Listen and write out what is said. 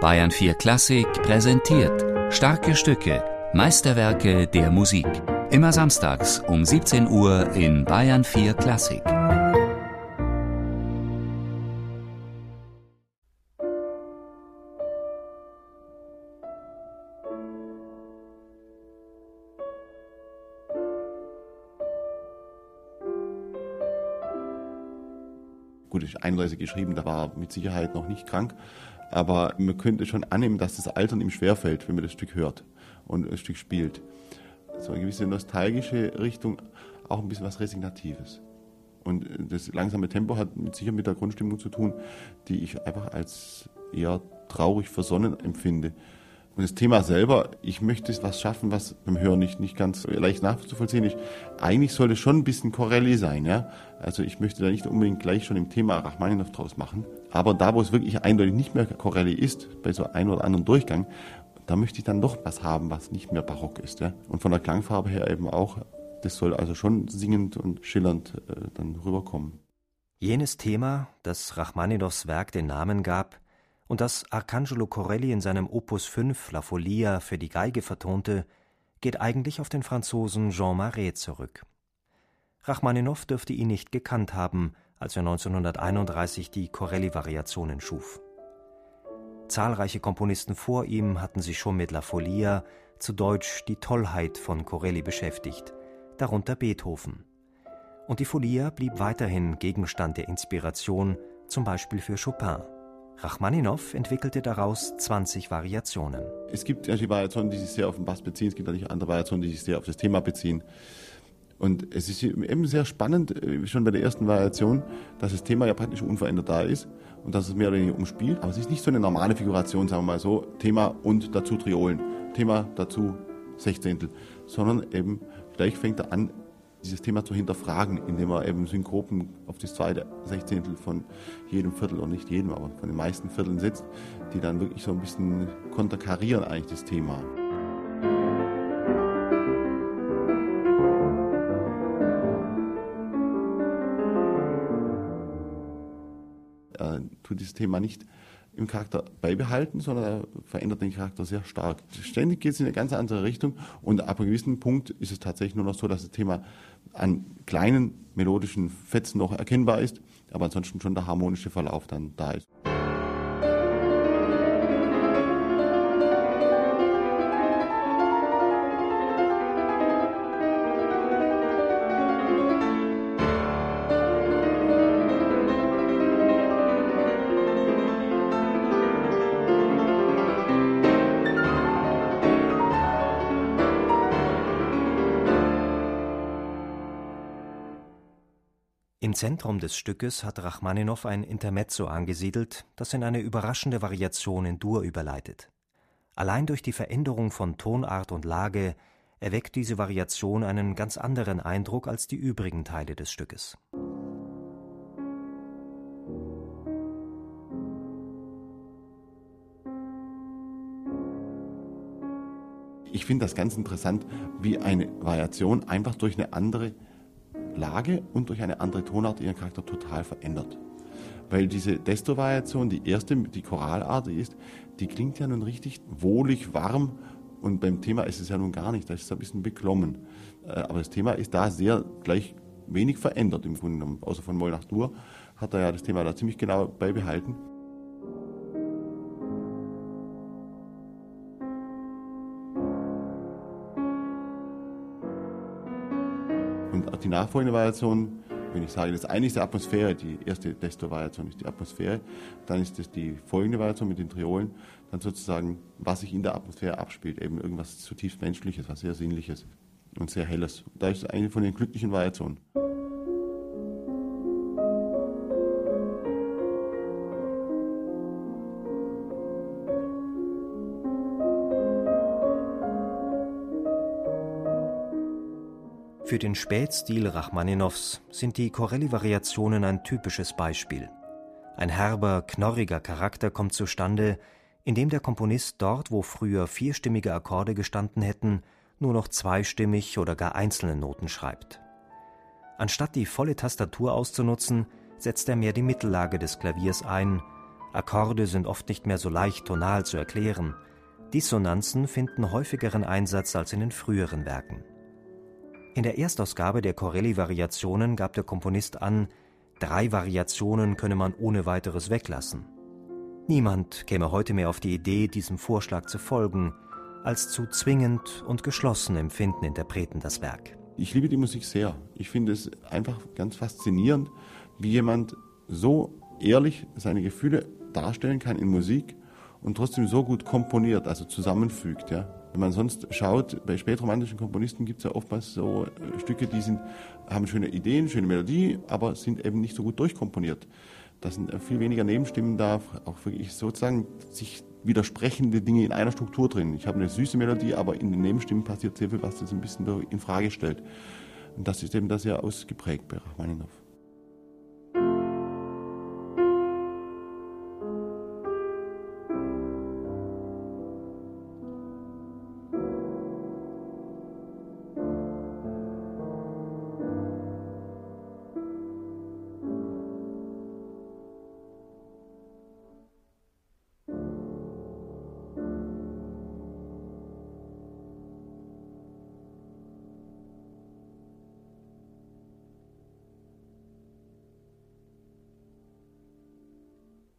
Bayern 4 Klassik präsentiert starke Stücke, Meisterwerke der Musik. Immer samstags um 17 Uhr in Bayern 4 Klassik. Gut, ist 31 geschrieben, da war mit Sicherheit noch nicht krank. Aber man könnte schon annehmen, dass das Altern ihm schwerfällt, wenn man das Stück hört und das Stück spielt. So eine gewisse nostalgische Richtung, auch ein bisschen was Resignatives. Und das langsame Tempo hat sicher mit der Grundstimmung zu tun, die ich einfach als eher traurig versonnen empfinde. Und das Thema selber, ich möchte was schaffen, was beim Hören nicht, nicht ganz leicht nachzuvollziehen ist. Eigentlich sollte es schon ein bisschen Corelli sein, ja. Also ich möchte da nicht unbedingt gleich schon im Thema Rachmaninoff draus machen. Aber da, wo es wirklich eindeutig nicht mehr Corelli ist, bei so einem oder anderen Durchgang, da möchte ich dann doch was haben, was nicht mehr barock ist, ja. Und von der Klangfarbe her eben auch, das soll also schon singend und schillernd äh, dann rüberkommen. Jenes Thema, das Rachmaninows Werk den Namen gab, und das Arcangelo Corelli in seinem Opus 5 La Folia für die Geige vertonte, geht eigentlich auf den Franzosen Jean Marais zurück. Rachmaninow dürfte ihn nicht gekannt haben, als er 1931 die Corelli-Variationen schuf. Zahlreiche Komponisten vor ihm hatten sich schon mit La Folia, zu Deutsch die Tollheit von Corelli beschäftigt, darunter Beethoven. Und die Folia blieb weiterhin Gegenstand der Inspiration, zum Beispiel für Chopin. Rachmaninow entwickelte daraus 20 Variationen. Es gibt die Variationen, die sich sehr auf den Bass beziehen, es gibt natürlich andere Variationen, die sich sehr auf das Thema beziehen. Und es ist eben sehr spannend, äh, schon bei der ersten Variation, dass das Thema ja praktisch unverändert da ist und dass es mehr oder weniger umspielt. Aber es ist nicht so eine normale Figuration, sagen wir mal so, Thema und dazu Triolen, Thema dazu Sechzehntel, sondern eben gleich fängt er an, dieses Thema zu hinterfragen, indem er eben Synkopen auf das zweite Sechzehntel von jedem Viertel, und nicht jedem, aber von den meisten Vierteln setzt, die dann wirklich so ein bisschen konterkarieren eigentlich das Thema. Er tut dieses Thema nicht im Charakter beibehalten, sondern er verändert den Charakter sehr stark. Ständig geht es in eine ganz andere Richtung und ab einem gewissen Punkt ist es tatsächlich nur noch so, dass das Thema an kleinen melodischen Fetzen noch erkennbar ist, aber ansonsten schon der harmonische Verlauf dann da ist. Zentrum des Stückes hat Rachmaninow ein Intermezzo angesiedelt, das in eine überraschende Variation in Dur überleitet. Allein durch die Veränderung von Tonart und Lage erweckt diese Variation einen ganz anderen Eindruck als die übrigen Teile des Stückes. Ich finde das ganz interessant, wie eine Variation einfach durch eine andere Lage und durch eine andere Tonart ihren Charakter total verändert. Weil diese Desto-Variation, die erste, die Choralart ist, die klingt ja nun richtig wohlig, warm und beim Thema ist es ja nun gar nicht, das ist ein bisschen beklommen. Äh, aber das Thema ist da sehr gleich wenig verändert im Grunde genommen. Außer von Moll nach Dur hat er ja das Thema da ziemlich genau beibehalten. Und die nachfolgende Variation, wenn ich sage, das eine ist die Atmosphäre, die erste Desto-Variation ist die Atmosphäre, dann ist das die folgende Variation mit den Triolen, dann sozusagen, was sich in der Atmosphäre abspielt, eben irgendwas zutiefst Menschliches, was sehr Sinnliches und sehr Helles. Da ist eine von den glücklichen Variationen. Für den Spätstil Rachmaninows sind die Corelli-Variationen ein typisches Beispiel. Ein herber, knorriger Charakter kommt zustande, indem der Komponist dort, wo früher vierstimmige Akkorde gestanden hätten, nur noch zweistimmig oder gar einzelne Noten schreibt. Anstatt die volle Tastatur auszunutzen, setzt er mehr die Mittellage des Klaviers ein Akkorde sind oft nicht mehr so leicht tonal zu erklären. Dissonanzen finden häufigeren Einsatz als in den früheren Werken. In der Erstausgabe der Corelli-Variationen gab der Komponist an, drei Variationen könne man ohne weiteres weglassen. Niemand käme heute mehr auf die Idee, diesem Vorschlag zu folgen, als zu zwingend und geschlossen empfinden Interpreten das Werk. Ich liebe die Musik sehr. Ich finde es einfach ganz faszinierend, wie jemand so ehrlich seine Gefühle darstellen kann in Musik und trotzdem so gut komponiert, also zusammenfügt. Ja. Wenn man sonst schaut, bei spätromantischen Komponisten gibt es ja oftmals so äh, Stücke, die sind, haben schöne Ideen, schöne Melodie, aber sind eben nicht so gut durchkomponiert. Da sind äh, viel weniger Nebenstimmen da, auch wirklich sozusagen sich widersprechende Dinge in einer Struktur drin. Ich habe eine süße Melodie, aber in den Nebenstimmen passiert sehr viel, was das ein bisschen in Frage stellt. Und das ist eben das sehr ausgeprägt bei Rachmaninow.